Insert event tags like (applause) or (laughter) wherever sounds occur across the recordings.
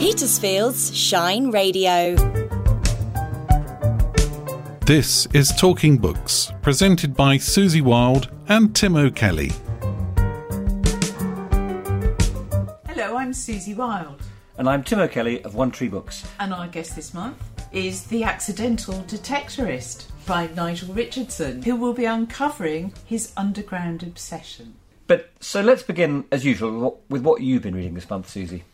Petersfield's Shine Radio. This is Talking Books, presented by Susie Wild and Tim O'Kelly. Hello, I'm Susie Wild, And I'm Tim O'Kelly of One Tree Books. and our guest this month is The Accidental Detectorist by Nigel Richardson, who will be uncovering his underground obsession. But so let's begin, as usual, with what, with what you've been reading this month, Susie.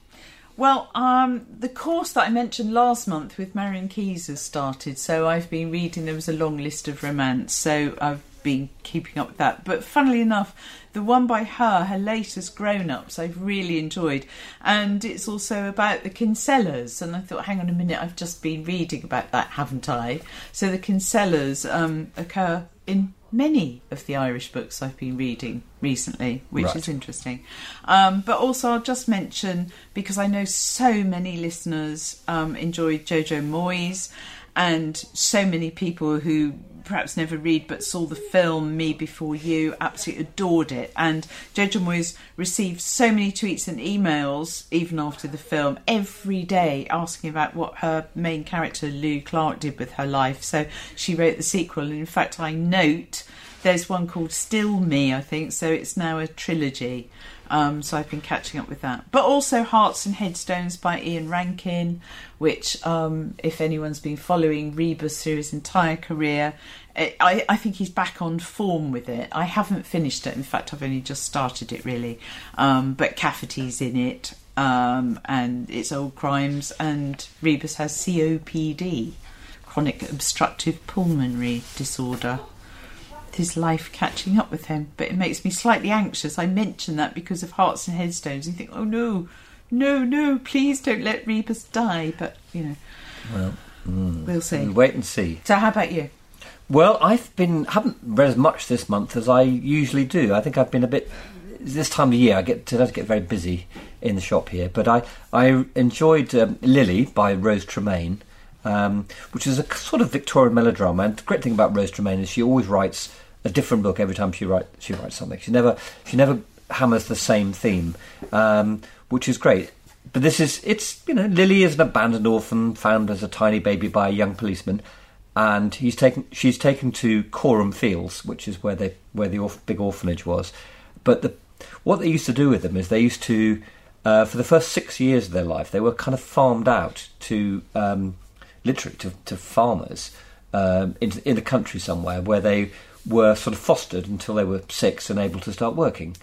Well, um, the course that I mentioned last month with Marian Keyes has started, so I've been reading. There was a long list of romance, so I've been keeping up with that. But funnily enough, the one by her, her latest Grown Ups, I've really enjoyed, and it's also about the Kinsellas. And I thought, hang on a minute, I've just been reading about that, haven't I? So the Kinsellas um, occur in many of the Irish books I've been reading recently, which Right. is interesting. Um, but also, I'll just mention because I know so many listeners um, enjoyed Jojo Moyes, and so many people who perhaps never read but saw the film Me Before You absolutely adored it. And Jojo Moyes received so many tweets and emails even after the film every day asking about what her main character Lou Clark did with her life. So she wrote the sequel, and in fact, I note there's one called Still Me, I think, so it's now a trilogy. Um, so I've been catching up with that. But also Hearts and Headstones by Ian Rankin, which, um, if anyone's been following Rebus through his entire career, I, I think he's back on form with it. I haven't finished it. In fact, I've only just started it, really. Um, but Cafferty's in it, um, and it's old crimes, and Rebus has COPD, chronic obstructive pulmonary disorder his life catching up with him, but it makes me slightly anxious. I mention that because of hearts and headstones. You think, oh no, no, no, please don't let Rebus die. But you know, Well, we'll see. we'll wait and see. So, how about you? Well, I've been haven't read as much this month as I usually do. I think I've been a bit this time of year. I get to get very busy in the shop here, but I I enjoyed um, Lily by Rose Tremain, um, which is a sort of Victorian melodrama. And the great thing about Rose Tremain is she always writes a different book every time she write she writes something. She never she never hammers the same theme, um, which is great. But this is it's you know Lily is an abandoned orphan found as a tiny baby by a young policeman, and he's taken she's taken to Coram Fields, which is where they where the orph- big orphanage was. But the what they used to do with them is they used to uh, for the first six years of their life they were kind of farmed out to um, literally to, to farmers um, in, in the country somewhere where they were sort of fostered until they were six and able to start working.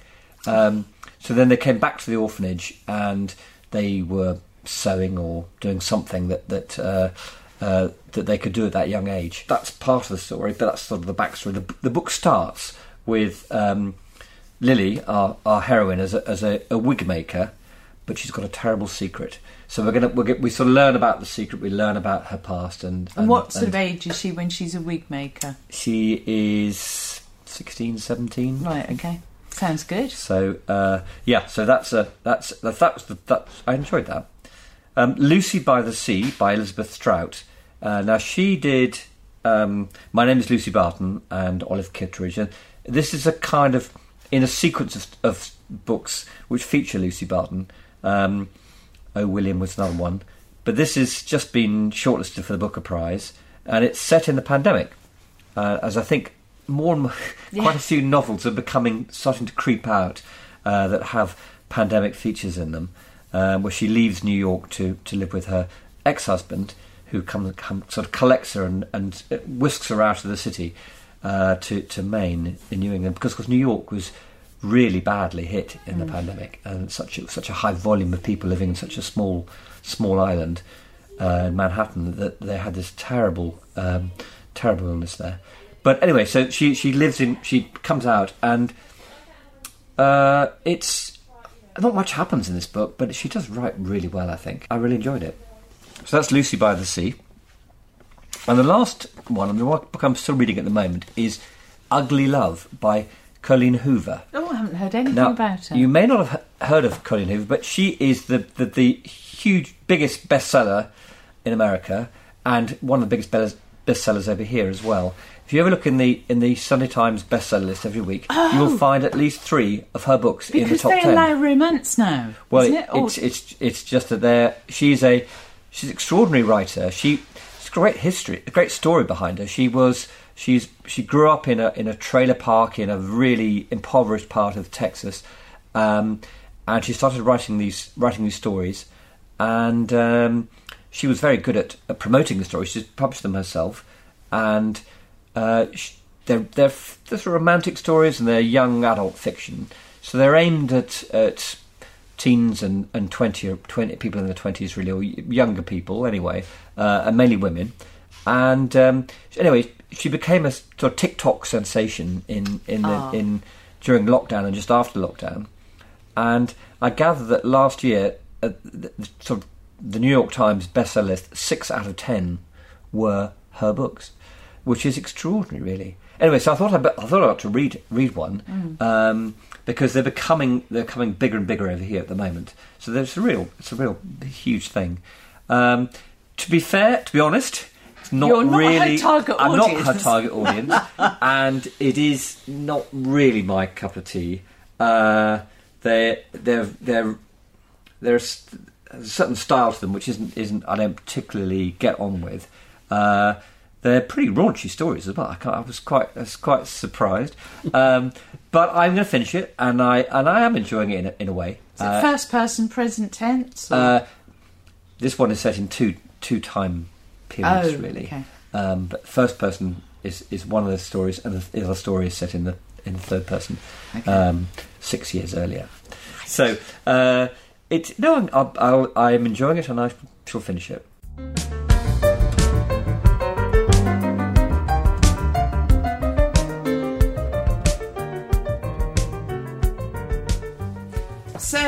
Um, so then they came back to the orphanage and they were sewing or doing something that that uh, uh, that they could do at that young age. That's part of the story, but that's sort of the backstory. The, the book starts with um, Lily, our, our heroine, as a, as a, a wig maker, but she's got a terrible secret. So we're gonna get, we sort of learn about the secret. We learn about her past and And what sort of age is she when she's a wig maker? she is 16, 17. Right. Okay. Sounds good. So uh, yeah, so that's a that's that, that was the, that I enjoyed that. Um, Lucy by the Sea by Elizabeth Strout. Uh, now she did. Um, My name is Lucy Barton and Olive Kitteridge, and this is a kind of in a sequence of, of books which feature Lucy Barton. Um, oh, William was another one, but this has just been shortlisted for the Booker Prize, and it's set in the pandemic, uh, as I think more and more, (laughs) quite a few novels are becoming starting to creep out uh, that have pandemic features in them, um, where she leaves New York to to live with her ex-husband, who comes come, sort of collects her and, and whisks her out of the city uh, to to Maine in New England, because of course New York was really badly hit in the pandemic, and such a, such a high volume of people living in such a small small island uh, in Manhattan that they had this terrible um, terrible illness there. But anyway, so she she lives in she comes out and uh, it's not much happens in this book, but she does write really well. I think I really enjoyed it. So that's Lucy by the Sea. And the last one, and the book I'm still reading at the moment, is Ugly Love by Colleen Hoover. Oh, I haven't heard anything Now, about her. you may not have heard of Colleen Hoover, but she is the, the, the huge, biggest bestseller in America and one of the biggest best- bestsellers over here as well. If you ever look in the in the Sunday Times bestseller list every week, you will oh. find at least three of her books in the Oh. Because top they ten. allow romance now, Well, isn't it, it's it's it's just that they're she's a she's an extraordinary writer. She great history, a great story behind her. She was she's she grew up in a in a trailer park in a really impoverished part of Texas, um, and she started writing these writing these stories, and um, she was very good at, at promoting the stories. She published them herself, and uh, sh- they're, they're they're romantic stories and they're young adult fiction. So they're aimed at at teens and, and 20, or 20 people in their 20s, really, or younger people anyway, uh, and mainly women. And um, anyway, she became a sort of TikTok sensation in in the, Ah. in during lockdown and just after lockdown. And I gather that last year, uh, the, the, sort of the New York Times bestseller list, six out of ten were her books, which is extraordinary, really. Anyway, so I thought I, I thought I ought to read read one um, because they're becoming they're becoming bigger and bigger over here at the moment. So there's a real it's a real huge thing. Um, to be fair, to be honest, it's not not her really. I'm not her target audience, (laughs) and it is not really my cup of tea. Uh, they're they're they're there's a certain style to them which isn't isn't I don't particularly get on with. Uh, they're pretty raunchy stories as well. I, I was quite I was quite surprised, um, but I'm going to finish it, and I and I am enjoying it in a, in a way. Is it Uh, first person present tense? uh, this one is set in two two time periods, Oh, really. okay. Um, but first person is, is one of the stories, and the other story is set in the in the third person, Okay. um, six years earlier. So uh, it no, I'll, I'm enjoying it, and I shall finish it.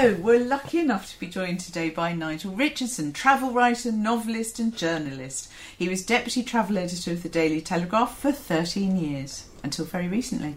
So, we're lucky enough to be joined today by Nigel Richardson, travel writer, novelist, and journalist. He was deputy travel editor of the Daily Telegraph for 13 years, until very recently.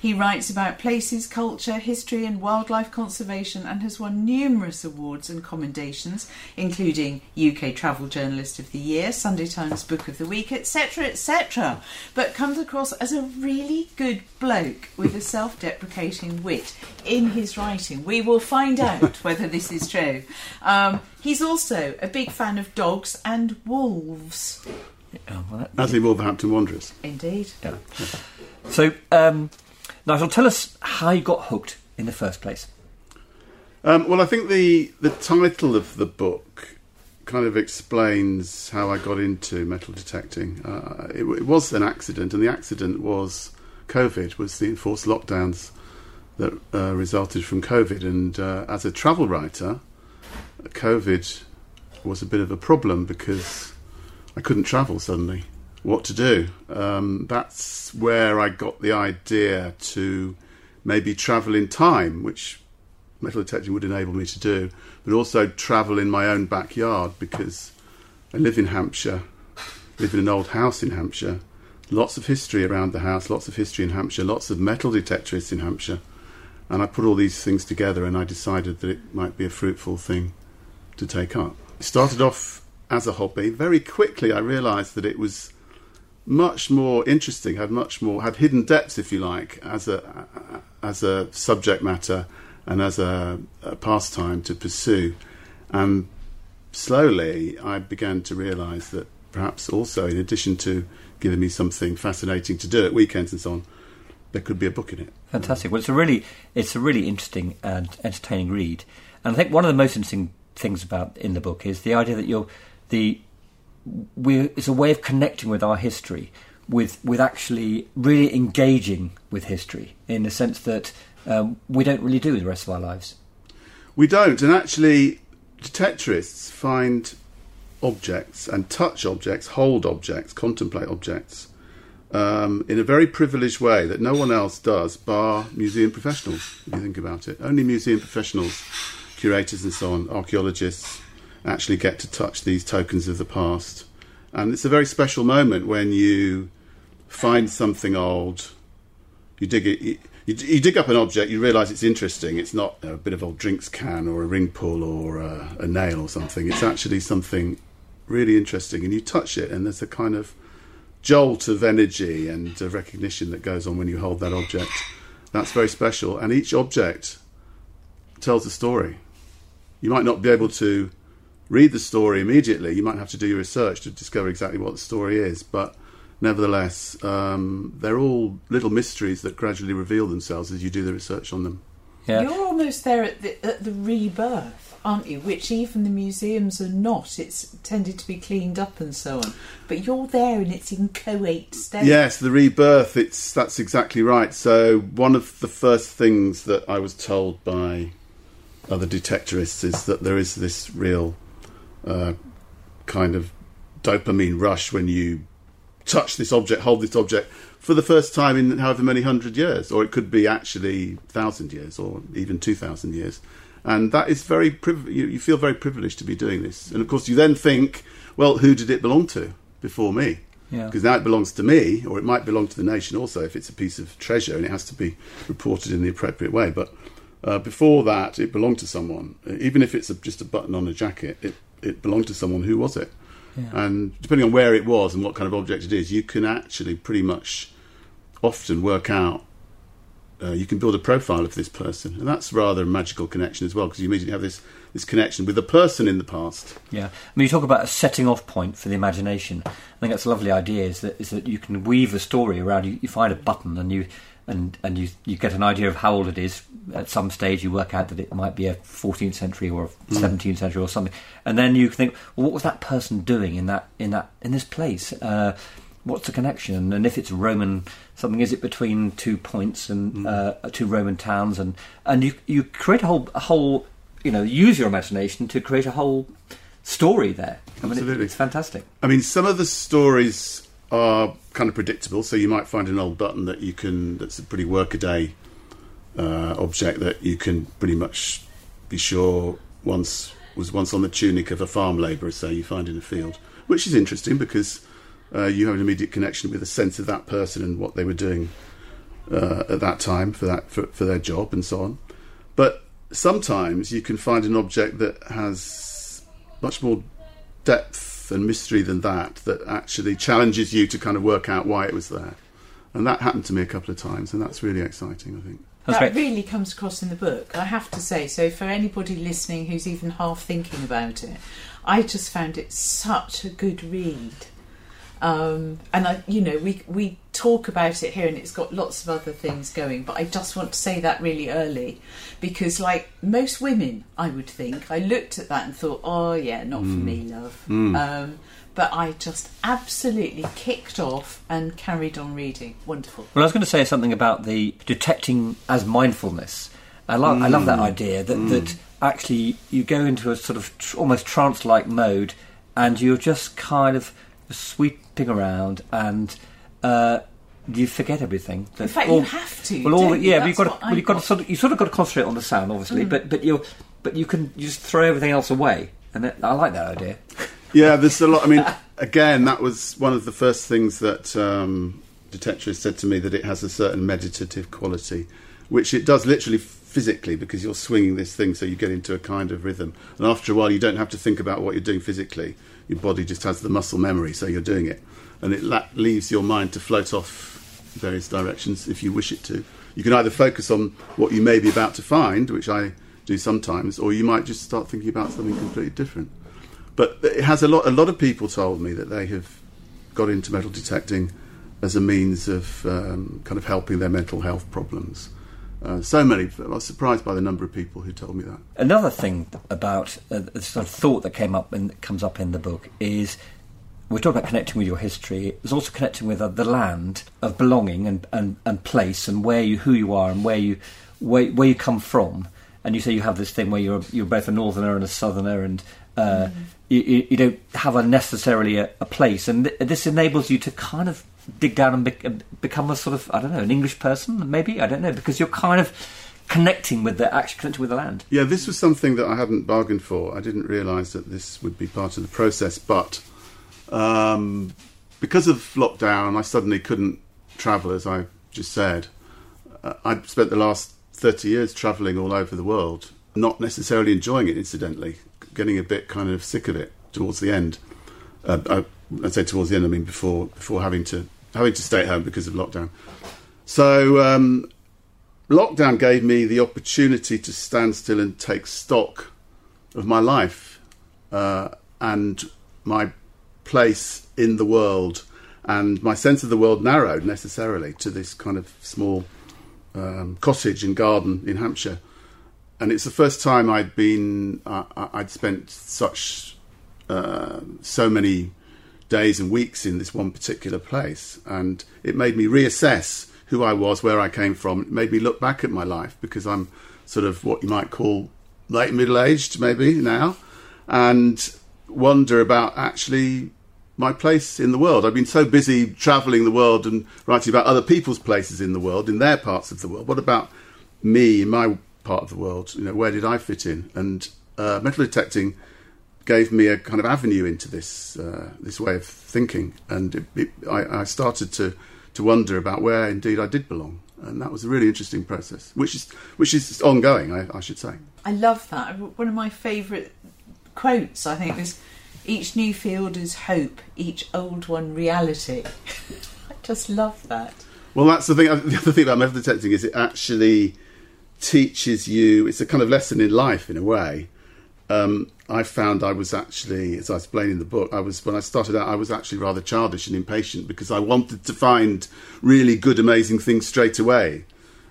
He writes about places, culture, history, and wildlife conservation and has won numerous awards and commendations, including UK Travel Journalist of the Year, Sunday Times Book of the Week, etc., etc. But comes across as a really good bloke with a self deprecating wit in his writing. We will find (laughs) out whether this is true. Um, he's also a big fan of dogs and wolves. Oh, well, that- As the Wolverhampton Wanderers. Indeed. yeah. So, um, Nigel, tell us how you got hooked in the first place. Um, well, I think the the title of the book kind of explains how I got into metal detecting. Uh, it, it was an accident, and the accident was COVID, was the enforced lockdowns that uh, resulted from COVID. And uh, as a travel writer, COVID was a bit of a problem because I couldn't travel suddenly. What to do? Um, that's where I got the idea to maybe travel in time, which metal detecting would enable me to do, but also travel in my own backyard because I live in Hampshire, live in an old house in Hampshire, lots of history around the house, lots of history in Hampshire, lots of metal detectorists in Hampshire. And I put all these things together and I decided that it might be a fruitful thing to take up. It started off as a hobby. Very quickly I realised that it was much more interesting, had much more, had hidden depths, if you like, as a as a subject matter and as a, a pastime to pursue. And slowly, I began to realise that perhaps also, in addition to giving me something fascinating to do at weekends and so on, there could be a book in it. Fantastic. Well, it's a really it's a really interesting and entertaining read, and I think one of the most interesting things about in the book is the idea that you're the we it's a way of connecting with our history, with with actually really engaging with history in the sense that um, we don't really do the rest of our lives. We don't, and actually, detectorists find objects and touch objects, hold objects, contemplate objects um, in a very privileged way that no one else does, bar museum professionals, if you think about it. Only museum professionals, curators and so on, archaeologists, actually get to touch these tokens of the past. And it's a very special moment when you find something old, you dig it. You, you, dig up an object, you realise it's interesting. It's not a bit of old drinks can or a ring pull or a, a nail or something. It's actually something really interesting, and you touch it, and there's a kind of jolt of energy and recognition that goes on when you hold that object. That's very special, and each object tells a story. You might not be able to read the story immediately. You might have to do your research to discover exactly what the story is, but nevertheless, um, they're all little mysteries that gradually reveal themselves as you do the research on them. Yeah. You're almost there at the, at the rebirth, aren't you? Which even the museums are not. It's tended to be cleaned up and so on. But you're there and it's in coate state. Yes, the rebirth. It's that's exactly right. So one of the first things that I was told by other detectorists is that there is this real uh, kind of dopamine rush when you touch this object, hold this object for the first time in however many hundred years, or it could be actually thousand years, or even two thousand years. And that is very priv- you, you feel very privileged to be doing this. And of course, you then think, well, who did it belong to before me? Yeah. Because now it belongs to me, or it might belong to the nation also if it's a piece of treasure and it has to be reported in the appropriate way. But uh, before that, it belonged to someone. Even if it's a, just a button on a jacket, it, it belonged to someone. Who was it? And depending on where it was and what kind of object it is, you can actually pretty much often work out. Uh, you can build a profile of this person, and that's rather a magical connection as well, because you immediately have this this connection with a person in the past. Yeah, I mean, you talk about a setting off point for the imagination. I think that's a lovely idea. Is that is that you can weave a story around. You, you find a button and you and and you you get an idea of how old it is. At some stage, you work out that it might be a 14th century or a 17th century or something, and then you think, well, what was that person doing in that in that in this place? Uh, what's the connection? And if it's Roman something, is it between two points and uh, two Roman towns? And and you you create a whole a whole you know use your imagination to create a whole story there. I mean, it- Absolutely. it's fantastic. I mean, some of the stories are kind of predictable. So you might find an old button that you can that's a pretty workaday uh, object that you can pretty much be sure once was once on the tunic of a farm labourer, say you find in a field, which is interesting because uh, you have an immediate connection with a sense of that person and what they were doing uh, at that time for that for, for their job and so on. But sometimes you can find an object that has much more depth and mystery than that that actually challenges you to kind of work out why it was there. And that happened to me a couple of times, and that's really exciting, I think. That's that great. really comes across in the book, I have to say. So, for anybody listening who's even half thinking about it, I just found it such a good read. Um, and I, you know, we we talk about it here, and it's got lots of other things going. But I just want to say that really early, because like most women, I would think, I looked at that and thought, oh yeah, not for me, love. Um, but I just absolutely kicked off and carried on reading. Wonderful. Well, I was going to say something about the detecting as mindfulness. I love, I love that idea that, that actually you go into a sort of tr- almost trance-like mode, and you're just kind of sweeping around, and uh, you forget everything. In fact, you have to, Well, all don't the, yeah, but you've got to, well, you've got to got. Mm. sort of, you sort of got to concentrate on the sound, obviously, but but you but you can you just throw everything else away, and that, I like that idea. (laughs) Yeah, there's a lot. I mean, again, that was one of the first things that um, Detectorist said to me that it has a certain meditative quality, which it does literally physically because you're swinging this thing, so you get into a kind of rhythm. And after a while, you don't have to think about what you're doing physically. Your body just has the muscle memory, so you're doing it, and it la- leaves your mind to float off various directions if you wish it to. You can either focus on what you may be about to find, which I do sometimes, or you might just start thinking about something completely different but it has a lot. A lot of people told me that they have got into metal detecting as a means of um, kind of helping their mental health problems. Uh, so many. I was surprised by the number of people who told me that. Another thing about uh, the sort of thought that came up and comes up in the book is we talk about connecting with your history. It's also connecting with uh, the land of belonging and, and, and place and where you who you are and where you where, where you come from. And you say you have this thing where you're you're both a northerner and a southerner, and uh, you, you, you don't have a necessarily a, a place. And th- this enables you to kind of dig down and uh, become a sort of I don't know an English person, maybe I don't know because you're kind of connecting with the actually connecting with the land. Yeah, this was something that I hadn't bargained for. I didn't realise that this would be part of the process, but um, because of lockdown, I suddenly couldn't travel, as I just said. Uh, I spent the last 30 years travelling all over the world, not necessarily enjoying it, incidentally, getting a bit kind of sick of it towards the end. Uh, I I say towards the end. I mean before before having to having to stay at home because of lockdown. So um, lockdown gave me the opportunity to stand still and take stock of my life uh, and my place in the world, and my sense of the world narrowed necessarily to this kind of small um, cottage and garden in Hampshire. And it's the first time I'd been, uh, I'd spent such uh, so many days and weeks in this one particular place, and it made me reassess who I was, where I came from. It made me look back at my life because I'm sort of what you might call late middle aged, maybe now, and wonder about actually my place in the world. I've been so busy travelling the world and writing about other people's places in the world, in their parts of the world. What about me in my part of the world? You know, where did I fit in? And uh, metal detecting gave me a kind of avenue into this uh, this way of thinking, and it, it, I, I started to to wonder about where indeed I did belong, and that was a really interesting process, which is which is ongoing, I, I should say. I love that. One of my favourite quotes, I think, was each new field is hope, each old one reality. (laughs) I just love that. Well, that's the thing. (laughs) The other thing about metal detecting is it actually teaches you. It's a kind of lesson in life, in a way. Um, I found I was actually, as I explain in the book, I was when I started out, I was actually rather childish and impatient because I wanted to find really good, amazing things straight away.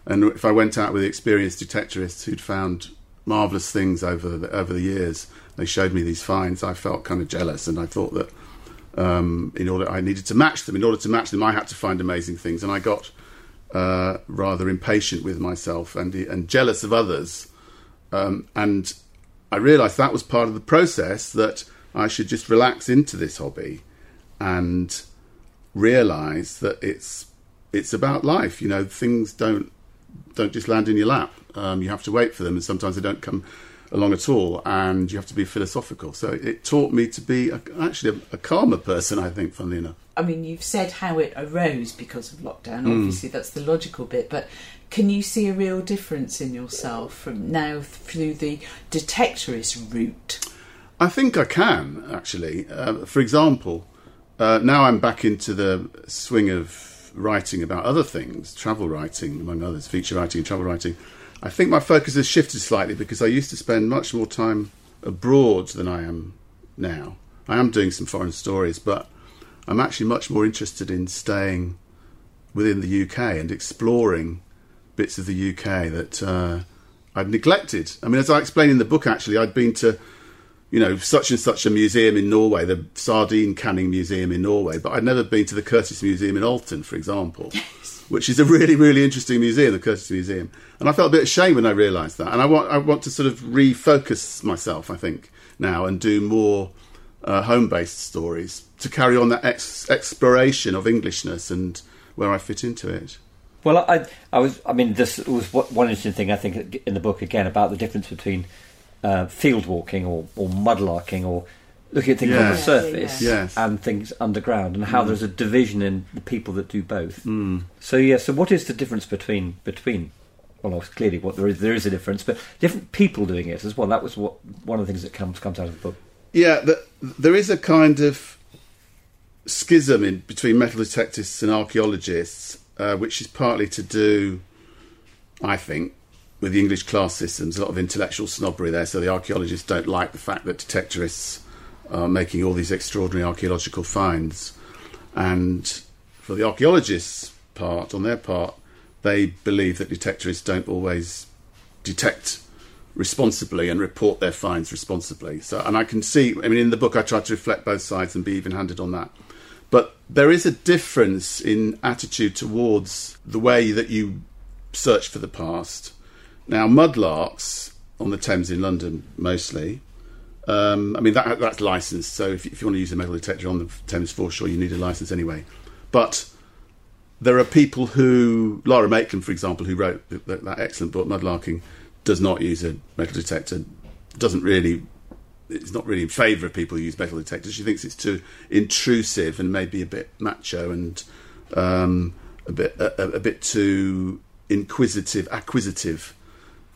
And if I went out with experienced detectorists who'd found marvelous things over the, over the years, they showed me these finds. I felt kind of jealous, and I thought that um, in order I needed to match them. In order to match them, I had to find amazing things, and I got uh, rather impatient with myself and and jealous of others. Um, and I realised that was part of the process that I should just relax into this hobby and realise that it's it's about life. You know, things don't don't just land in your lap. Um, you have to wait for them, and sometimes they don't come along at all. And you have to be philosophical. So it taught me to be a, actually a, a, calmer person. I think, funnily enough. I mean, you've said how it arose because of lockdown. Obviously, mm. that's the logical bit, but can you see a real difference in yourself from now through the detectorist route? I think I can actually. Uh, for example, uh, now I'm back into the swing of writing about other things, travel writing among others, feature writing and travel writing. I think my focus has shifted slightly because I used to spend much more time abroad than I am now. I am doing some foreign stories, but I'm actually much more interested in staying within the UK and exploring bits of the UK that uh, I'd neglected. I mean, as I explain in the book, actually, I'd been to, you know, such and such a museum in Norway, the Sardine Canning Museum in Norway, but I'd never been to the Curtis Museum in Alton, for example. (laughs) which is a really, really interesting museum, the Curtis Museum. And I felt a bit ashamed when I realised that. And I want, I want to sort of refocus myself, I think, now and do more uh, home-based stories to carry on that ex- exploration of Englishness and where I fit into it. Well, I, I was, I mean, this was one interesting thing I think in the book again about the difference between uh, field walking or, or mudlarking or looking at things yeah. on the surface yes. and things underground, and how mm. there's a division in the people that do both. Mm. So yeah, so what is the difference between between? Well, clearly, what there is there is a difference, but different people doing it as well. That was what one of the things that comes comes out of the book. Yeah, the, there is a kind of schism in between metal detectists and archaeologists uh, which is partly to do, I think, with the English class systems. A lot of intellectual snobbery there, so the archaeologists don't like the fact that detectorists are making all these extraordinary archaeological finds. And for the archaeologists' part, on their part, they believe that detectorists don't always detect responsibly and report their finds responsibly. So, and I can see, I mean, in the book, I try to reflect both sides and be even handed on that. But there is a difference in attitude towards the way that you search for the past. Now, mudlarks on the Thames in London mostly. Um, I mean, that, that's licensed, so if, if, you want to use a metal detector on the Thames foreshore, you need a license anyway. But there are people who, Lara Maiklem, for example, who wrote that, that excellent book, Mudlarking, does not use a metal detector, doesn't really is not really in favour of people who use metal detectors. She thinks it's too intrusive and maybe a bit macho and um, a bit a, a, bit too inquisitive, acquisitive.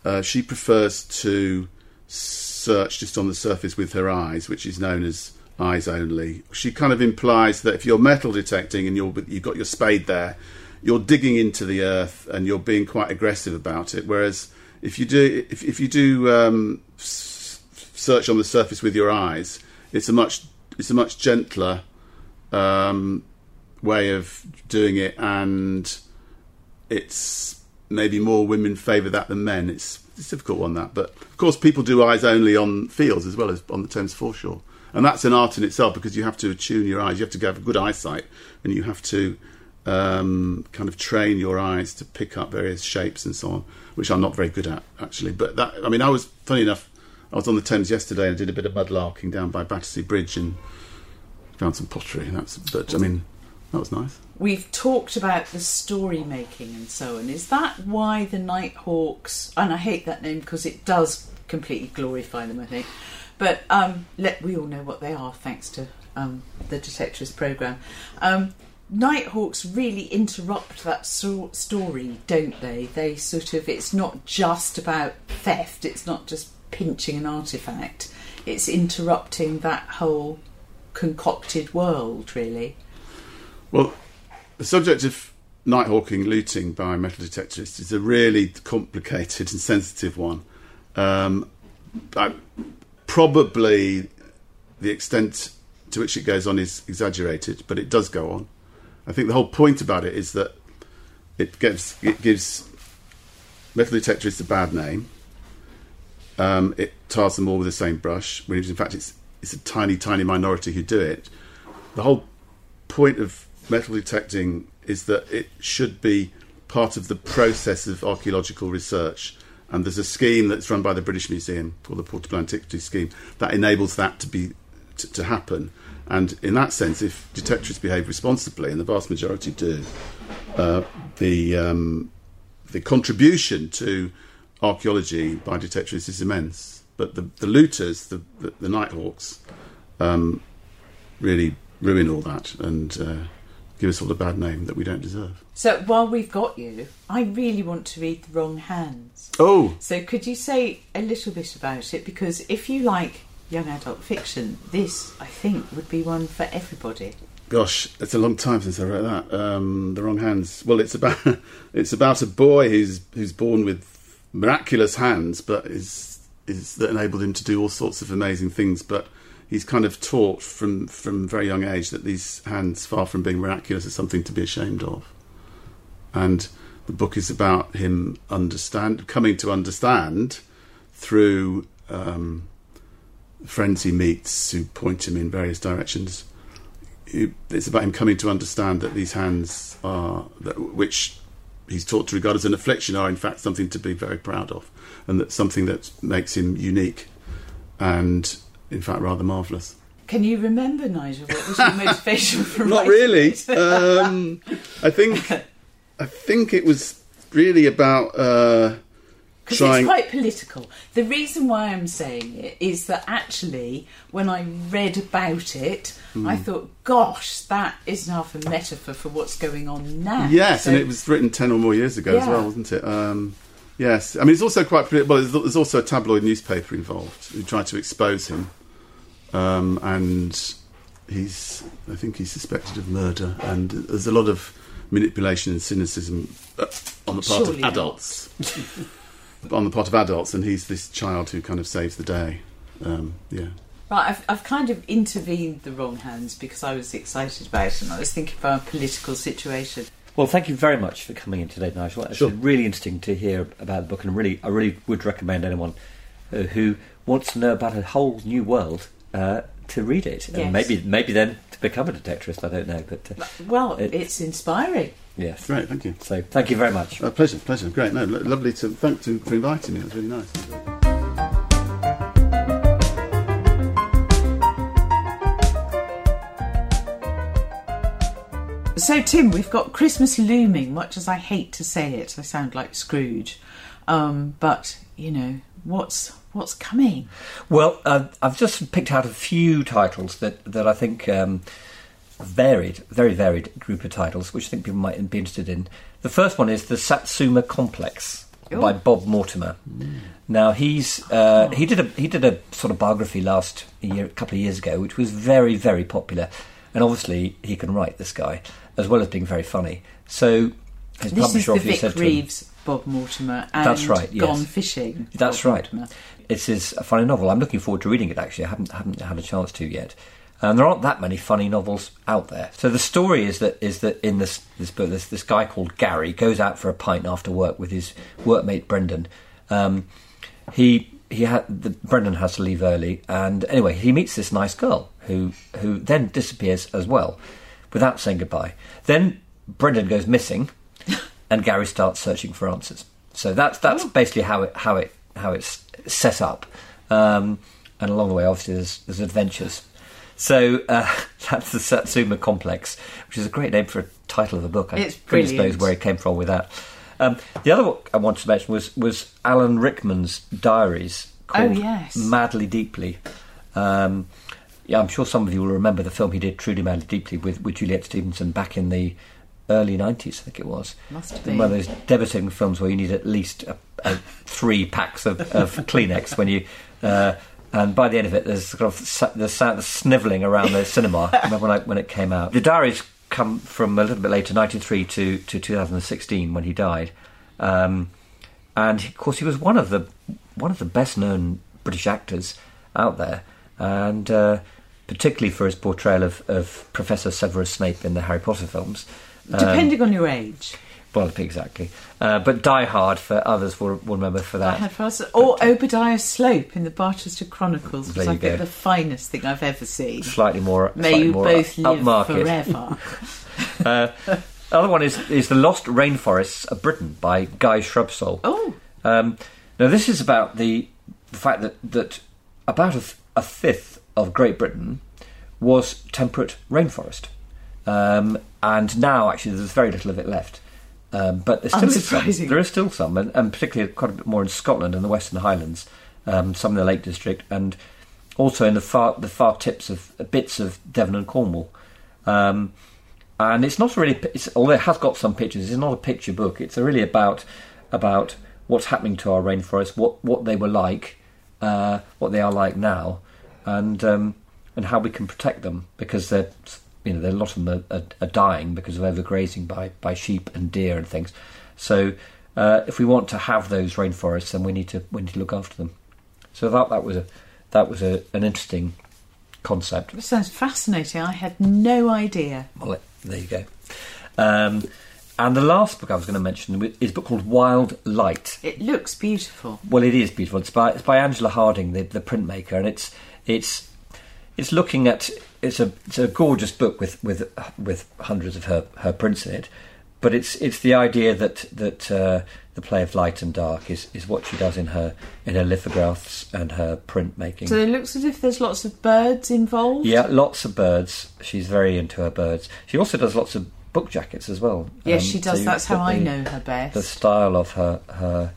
Uh, she prefers to search just on the surface with her eyes, which is known as eyes only. She kind of implies that if you're metal detecting and you're, you've got your spade there, you're digging into the earth and you're being quite aggressive about it. Whereas if you do if, if you do um, search on the surface with your eyes, it's a much it's a much gentler um, way of doing it, and it's maybe more women favour that than men. It's it's a difficult one that, but of course people do eyes only on fields as well as on the Thames foreshore, and that's an art in itself because you have to attune your eyes. You have to have good eyesight, and you have to um, kind of train your eyes to pick up various shapes and so on, which I'm not very good at actually. But that, I mean, I was funny enough. I was on the Thames yesterday and did a bit of mudlarking down by Battersea Bridge and found some pottery. And that's, but I mean, that was nice. We've talked about the story making and so on. Is that why the Nighthawks? And I hate that name because it does completely glorify them. I think, but um, let we all know what they are thanks to um, the Detectorists program. Um, Nighthawks really interrupt that so- story, don't they? They sort of, it's not just about theft, it's not just pinching an artifact, it's interrupting that whole concocted world, really. Well, the subject of nighthawking looting by metal detectorists is a really complicated and sensitive one. Um, I, probably the extent to which it goes on is exaggerated, but it does go on. I think the whole point about it is that it gives it gives metal detectorists a bad name. Um, it tars them all with the same brush, when in fact it's it's a tiny, tiny minority who do it. The whole point of metal detecting is that it should be part of the process of archaeological research. And there's a scheme that's run by the British Museum called the Portable Antiquities Scheme that enables that to be to, to happen. And in that sense, if detectors behave responsibly, and the vast majority do, uh, the um, the contribution to archaeology by detectorists is immense. But the, the looters, the, the, the Nighthawks, um, really ruin all that and uh, give us all a bad name that we don't deserve. So while we've got you, I really want to read The Wrong Hands. Oh, So could you say a little bit about it? Because if you like young adult fiction, this, I think, would be one for everybody. gosh, it's a long time since I wrote that. Um, the Wrong Hands. Well, it's about (laughs) it's about a boy who's who's born with miraculous hands, but is is that enabled him to do all sorts of amazing things. But he's kind of taught from from very young age that these hands, far from being miraculous, are something to be ashamed of. And the book is about him understand coming to understand through um, friends he meets who point him in various directions. It's about him coming to understand that these hands are, that, which he's taught to regard as an affliction, are in fact something to be very proud of, and that something that makes him unique, and in fact rather marvellous. Can you remember, Nigel, what was your motivation for (laughs) Not really. (laughs) um, I think I think it was really about uh, Because trying. it's quite political. The reason why I'm saying it is that actually, when I read about it, Hmm. I thought, gosh, that is half a metaphor for what's going on now. Yes, So- and it was written ten or more years ago as well, wasn't it? Um, yes, I mean it's also quite polit- well. There's, there's also a tabloid newspaper involved who tried to expose him, um, and he's I think he's suspected of murder, and there's a lot of manipulation and cynicism uh, on the part Surely of adults. (laughs) on the part of adults, and he's this child who kind of saves the day. Um, yeah. Right, I've, I've kind of intervened the wrong hands because I was excited about it and I was thinking about a political situation. Well, thank you very much for coming in today, Nigel. It's Sure. really interesting to hear about the book, and really, I really would recommend anyone uh, who wants to know about a whole new world uh, to read it, Yes. and maybe, maybe then to become a detectorist. I don't know, but uh, Well, It- it's inspiring. yes. Great, thank you. So, thank you very much. Uh, pleasure, pleasure. Great, no, lo- lovely to thank to for inviting me. It was really nice. So, Tim, we've got Christmas looming, much as I hate to say it. I sound like Scrooge. Um, but, you know, what's what's coming? Well, uh, I've just picked out a few titles that, that I think um, varied, very varied group of titles, which I think people might be interested in. The first one is the Satsuma Complex, Ooh. by Bob Mortimer. Now he's uh, he did a he did a sort of biography last year, a couple of years ago, which was very very popular, and obviously he can write this guy as well as being very funny. So his This is publisher the obviously Vic said Reeves Bob Mortimer and That's right, yes. Gone Fishing. That's Bob right. Mortimer. It's his a funny novel. I'm looking forward to reading it. Actually, I haven't haven't had a chance to yet. And there aren't that many funny novels out there. So the story is that is that in this this book, this this guy called Gary goes out for a pint after work with his workmate Brendan. Um, he he had the, Brendan has to leave early, and anyway, he meets this nice girl who who then disappears as well, without saying goodbye. Then Brendan goes missing, (laughs) and Gary starts searching for answers. So that's that's basically how it how it how it's set up. Um, and along the way, obviously, there's, there's adventures. So uh, (laughs) that's the Satsuma Complex, which is a great name for a title of a book. I It's goodness knows brilliant. where it came from with that. Um, the other book I wanted to mention was was Alan Rickman's diaries called Oh, yes. Madly Deeply. Um, yeah, I'm sure some of you will remember the film he did, Truly Madly Deeply, with, with Juliet Stevenson back in the early 90s, I think it was. Must have One of those devastating films where you need at least a, a, three packs of, of (laughs) Kleenex when you. Uh, and by the end of it, there's sort of the sound snivelling around the cinema. (laughs) I remember when, I, when it came out. The diaries come from a little bit later, 93 to, to 2016 when he died. Um, and of course, he was one of the one of the best known British actors out there, and uh, particularly for his portrayal of, of Professor Severus Snape in the Harry Potter films. Um, Depending on your age. well, exactly. Uh, but Die Hard for others will, will remember for that. had first, or Obadiah Slope in the Barchester Chronicles, which I think go. the finest thing I've ever seen. Slightly more. May slightly you more both live upmarket. forever. (laughs) Uh, other one is is the Lost Rainforests of Britain by Guy Shrubsole. oh, Um, now, this is about the, the fact that, that about a, th- a fifth of Great Britain was temperate rainforest. Um, and now, actually, there's very little of it left. Um, but there still is some. Unsurprising. There is still some, and, and particularly quite a bit more in Scotland and the Western Highlands, um, some in the Lake District, and also in the far the far tips of bits of Devon and Cornwall. Um, and it's not really, it's, although it has got some pictures, it's not a picture book. It's really about about what's happening to our rainforests, what what they were like, uh, what they are like now, and um, and how we can protect them because they're you know there a lot of them are, are, are dying because of overgrazing by by sheep and deer and things. So uh, if we want to have those rainforests, then we need to we need to look after them. So I thought that was a that was a, an interesting concept. this sounds fascinating. I had no idea. Well, there you go. Um, and the last book I was going to mention is a book called Wild Light. It looks beautiful. Well, it is beautiful. It's by it's by Angela Harding, the, the printmaker, and it's it's it's looking at it's a it's a gorgeous book with with with hundreds of her, her prints in it. But it's it's the idea that that uh, the play of light and dark is, is what she does in her in her lithographs and her printmaking. So it looks as if there's lots of birds involved. Yeah, lots of birds. She's very into her birds. She also does lots of book jackets as well. Yes, Um, she does. you That's how I know her best. the style of her her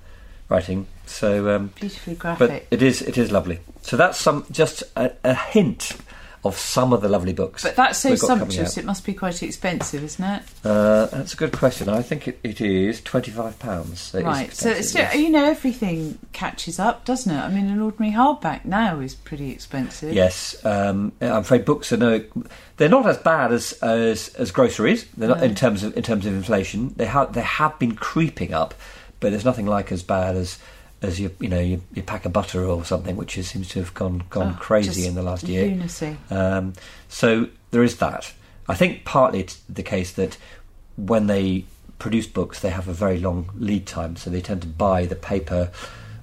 writing. So, um, Beautifully but it is it is lovely. So that's some just a, a hint of some of the lovely books. But that's so we've got coming sumptuous, it must be quite expensive, isn't it? Uh, that's a good question. I think it, it is twenty five pounds. right. So it's still, you know, everything catches up, doesn't it? I mean, an ordinary hardback now is pretty expensive. Yes, um, I'm afraid books are no. They're not as bad as as, as groceries. They're not No. in terms of in terms of inflation. They have they have been creeping up, but there's nothing like as bad as as you you know you, you pack of butter or something, which is, seems to have gone gone Oh, crazy in the last year. Lunacy. Um, so there is that. I think partly it's the case that when they produce books, they have a very long lead time, so they tend to buy the paper,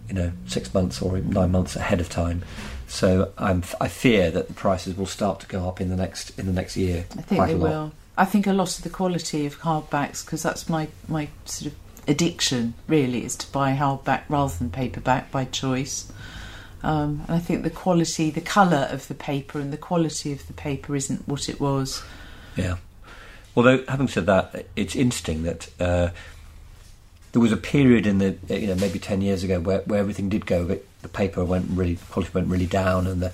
you know, six months or nine months ahead of time. So I'm, I fear that the prices will start to go up in the next in the next year. I think they a will. I think a lot of the quality of hardbacks, because that's my, my sort of addiction, really, is to buy hardback rather than paperback by choice. Um, and I think the quality, the colour of the paper and the quality of the paper isn't what it was. Yeah. Although, having said that, it's interesting that uh, there was a period in the you know maybe ten years ago where, where everything did go, but the paper went really quality went really down, and the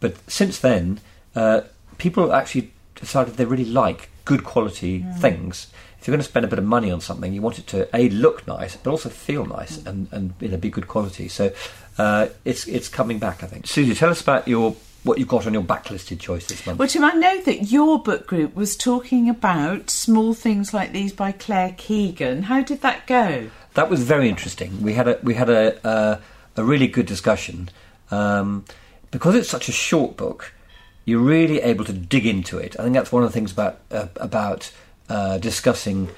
but since then, uh, people actually decided they really like good quality things. If you're going to spend a bit of money on something, you want it to a look nice, but also feel nice and and you know, be good quality. So uh, it's it's coming back, I think. Susie, tell us about your what you've got on your backlisted choice this month. Well, Tim, I know that your book group was talking about small things like these by Claire Keegan. How did that go? That was very interesting. We had a we had a uh, a really good discussion um, because it's such a short book. You're really able to dig into it. I think that's one of the things about uh, about uh, discussing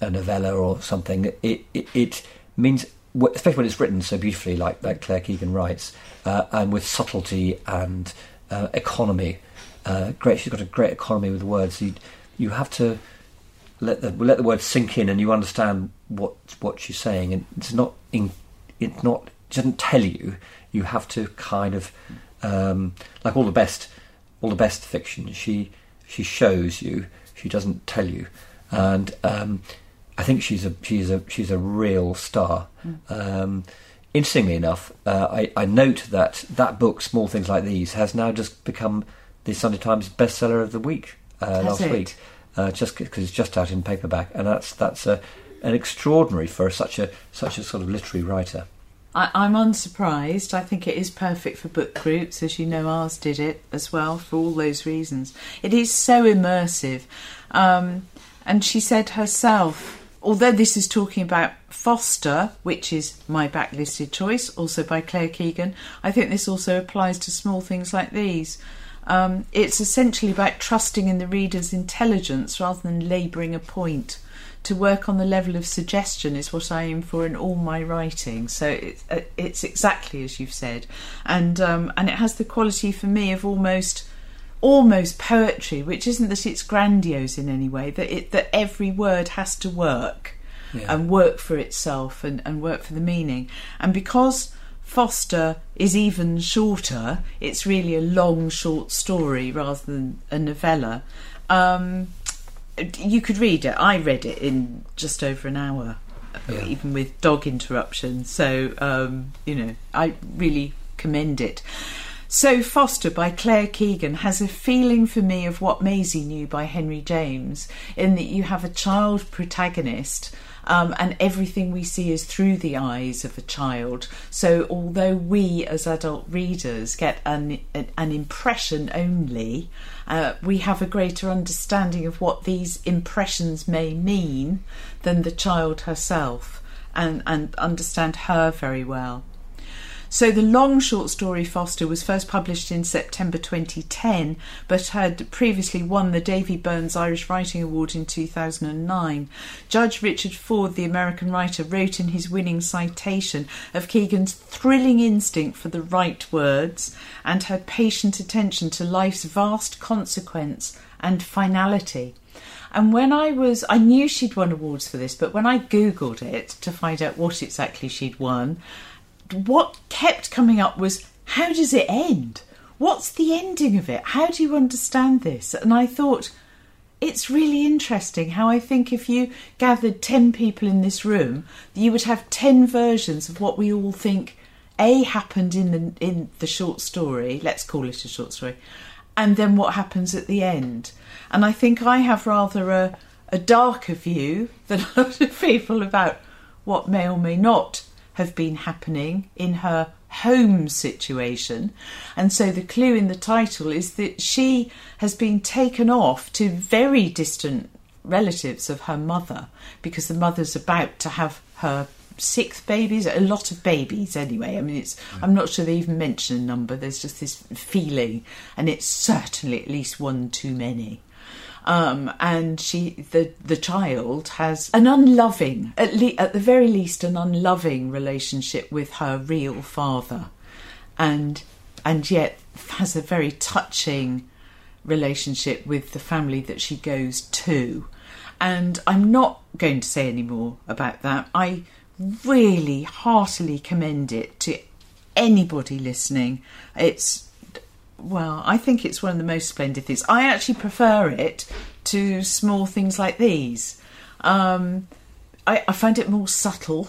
a novella or something. It it, it means, especially when it's written so beautifully, like like Claire Keegan writes, uh, and with subtlety and uh, economy. Uh, great, she's got a great economy with words. You you have to let the let the words sink in, and you understand what what she's saying. And it's not in, it's not it doesn't tell you. You have to kind of um, like all the best all the best fiction. She she shows you. She doesn't tell you, and um, I think she's a she's a she's a real star. Um, interestingly enough, uh, I, I note that that book, Small Things Like These, has now just become the Sunday Times bestseller of the week uh, last it? week, uh, just because it's just out in paperback, and that's that's a, an extraordinary for such a such a sort of literary writer. I, I'm unsurprised. I think it is perfect for book groups, as you know, ours did it as well for all those reasons. It is so immersive. Um, and she said herself, although this is talking about Foster, which is my backlisted choice, also by Claire Keegan, I think this also applies to small things like these. Um, it's essentially about trusting in the reader's intelligence rather than labouring a point to work on the level of suggestion is what I aim for in all my writing. So it's, uh, it's exactly as you've said, and um, and it has the quality for me of almost almost poetry, which isn't that it's grandiose in any way. That it that every word has to work Yeah. and work for itself and, and work for the meaning. And because Foster is even shorter, it's really a long short story rather than a novella. Um, you could read it. I read it in just over an hour, Yeah. even with dog interruptions. So um, you know, I really commend it. So Foster by Claire Keegan has a feeling for me of what Maisie knew by Henry James, in that you have a child protagonist. Um, and everything we see is through the eyes of a child. So, although we as adult readers get an, an impression only, uh, we have a greater understanding of what these impressions may mean than the child herself and, and understand her very well. So the long short story Foster was first published in September 2010, but had previously won the Davy Byrnes Irish Writing Award in 2009. Judge Richard Ford, the American writer, wrote in his winning citation of Keegan's thrilling instinct for the right words and her patient attention to life's vast consequence and finality. And when I was, I knew she'd won awards for this, but when I googled it to find out what exactly she'd won, what kept coming up was how does it end? What's the ending of it? How do you understand this? And I thought it's really interesting how I think if you gathered 10 people in this room, you would have 10 versions of what we all think A happened in the in the short story, let's call it a short story, and then what happens at the end. And I think I have rather a a darker view than (laughs) a lot of people about what may or may not have been happening in her home situation. And so the clue in the title is that she has been taken off to very distant relatives of her mother because the mother's about to have her sixth babies a lot of babies anyway. I mean it's i'm not sure they even mention a number. There's just this feeling and it's certainly at least one too many um, and she the the child has an unloving at le- at the very least an unloving relationship with her real father. And and yet has a very touching relationship with the family that she goes to. And I'm not going to say any more about that. I really heartily commend it to anybody listening. It's well, I think it's one of the most splendid things. I actually prefer it to small things like these. Um, I, I find it more subtle,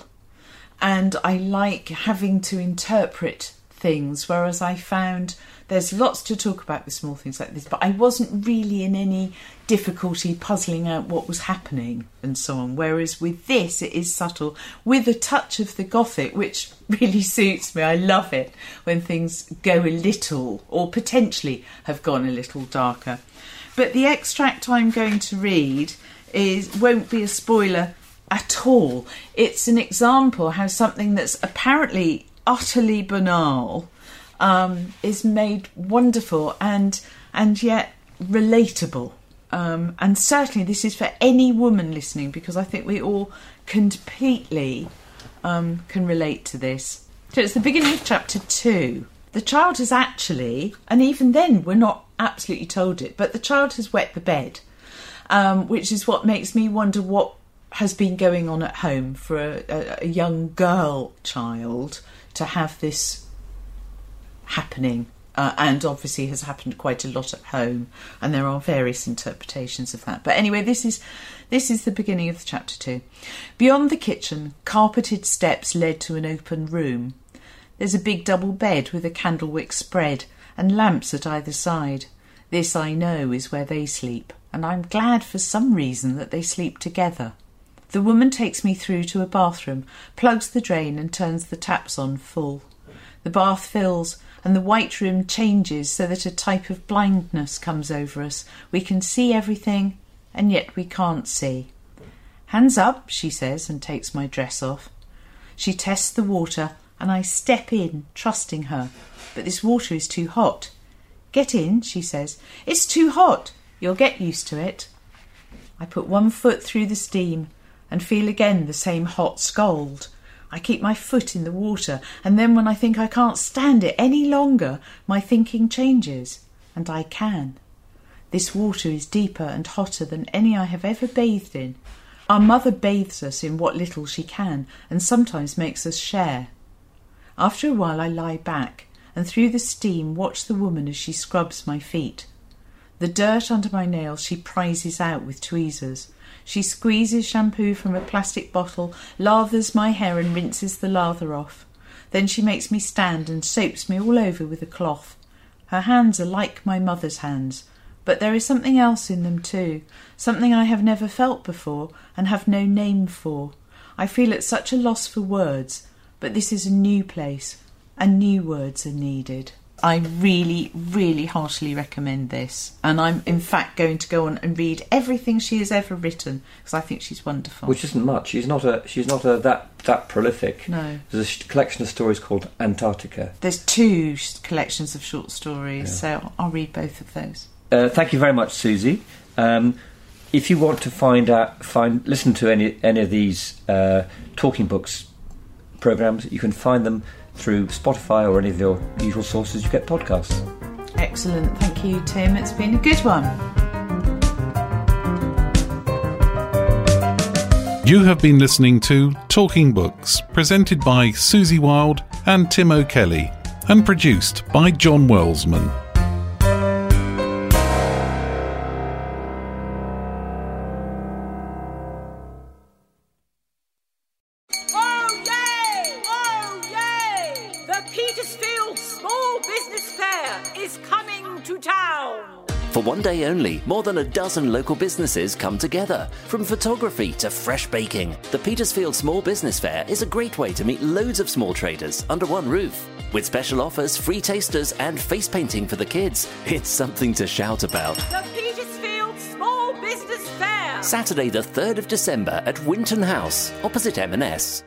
and I like having to interpret things, whereas I found there's lots to talk about with small things like this, but I wasn't really in any difficulty puzzling out what was happening and so on. Whereas with this, it is subtle with a touch of the gothic, which (laughs) really suits me. I love it when things go a little or potentially have gone a little darker. But the extract I'm going to read is won't be a spoiler at all. It's an example how something that's apparently utterly banal um, is made wonderful and and yet relatable. Um, and certainly, this is for any woman listening because I think we all completely um, can relate to this. So it's the beginning of chapter two. The child has actually, and even then, we're not absolutely told it, but the child has wet the bed, um, which is what makes me wonder what has been going on at home for a, a, a young girl child to have this happening. Uh, and obviously has happened quite a lot at home, and there are various interpretations of that. But anyway, this is this is the beginning of chapter two. Beyond the kitchen, carpeted steps led to an open room. There's a big double bed with a candlewick spread and lamps at either side. This I know is where they sleep, and I'm glad for some reason that they sleep together. The woman takes me through to a bathroom, plugs the drain, and turns the taps on full. The bath fills, and the white room changes so that a type of blindness comes over us. We can see everything, and yet we can't see. Hands up, she says, and takes my dress off. She tests the water, and I step in, trusting her. But this water is too hot. Get in, she says. It's too hot. You'll get used to it. I put one foot through the steam and feel again the same hot scald. I keep my foot in the water, and then when I think I can't stand it any longer, my thinking changes, and I can. This water is deeper and hotter than any I have ever bathed in. Our mother bathes us in what little she can, and sometimes makes us share. After a while, I lie back, and through the steam watch the woman as she scrubs my feet. The dirt under my nails she prizes out with tweezers. She squeezes shampoo from a plastic bottle, lathers my hair, and rinses the lather off. Then she makes me stand and soaps me all over with a cloth. Her hands are like my mother's hands, but there is something else in them too, something I have never felt before and have no name for. I feel at such a loss for words, but this is a new place, and new words are needed. I really, really heartily recommend this. And I'm, in fact, going to go on and read everything she has ever written because I think she's wonderful. Which isn't much. She's not a. She's not a that that prolific. No. There's a collection of stories called Antarctica. There's two collections of short stories, so I'll read both of those. Uh, thank you very much, Susie. Um, if you want to find out, find listen to any any of these uh, talking books programs, you can find them through Spotify or any of your usual sources you get podcasts. Excellent. Thank you, Tim. It's been a good one. You have been listening to Talking Books, presented by Susie Wild and Tim O'Kelly, and produced by John Wellsman. Only, more than a dozen local businesses come together. From photography to fresh baking, the Petersfield Small Business Fair is a great way to meet loads of small traders under one roof. With special offers, free tasters, and face painting for the kids, (laughs) it's something to shout about. The Petersfield Small Business Fair. Saturday, the 3rd of December at Winton House, opposite M&S.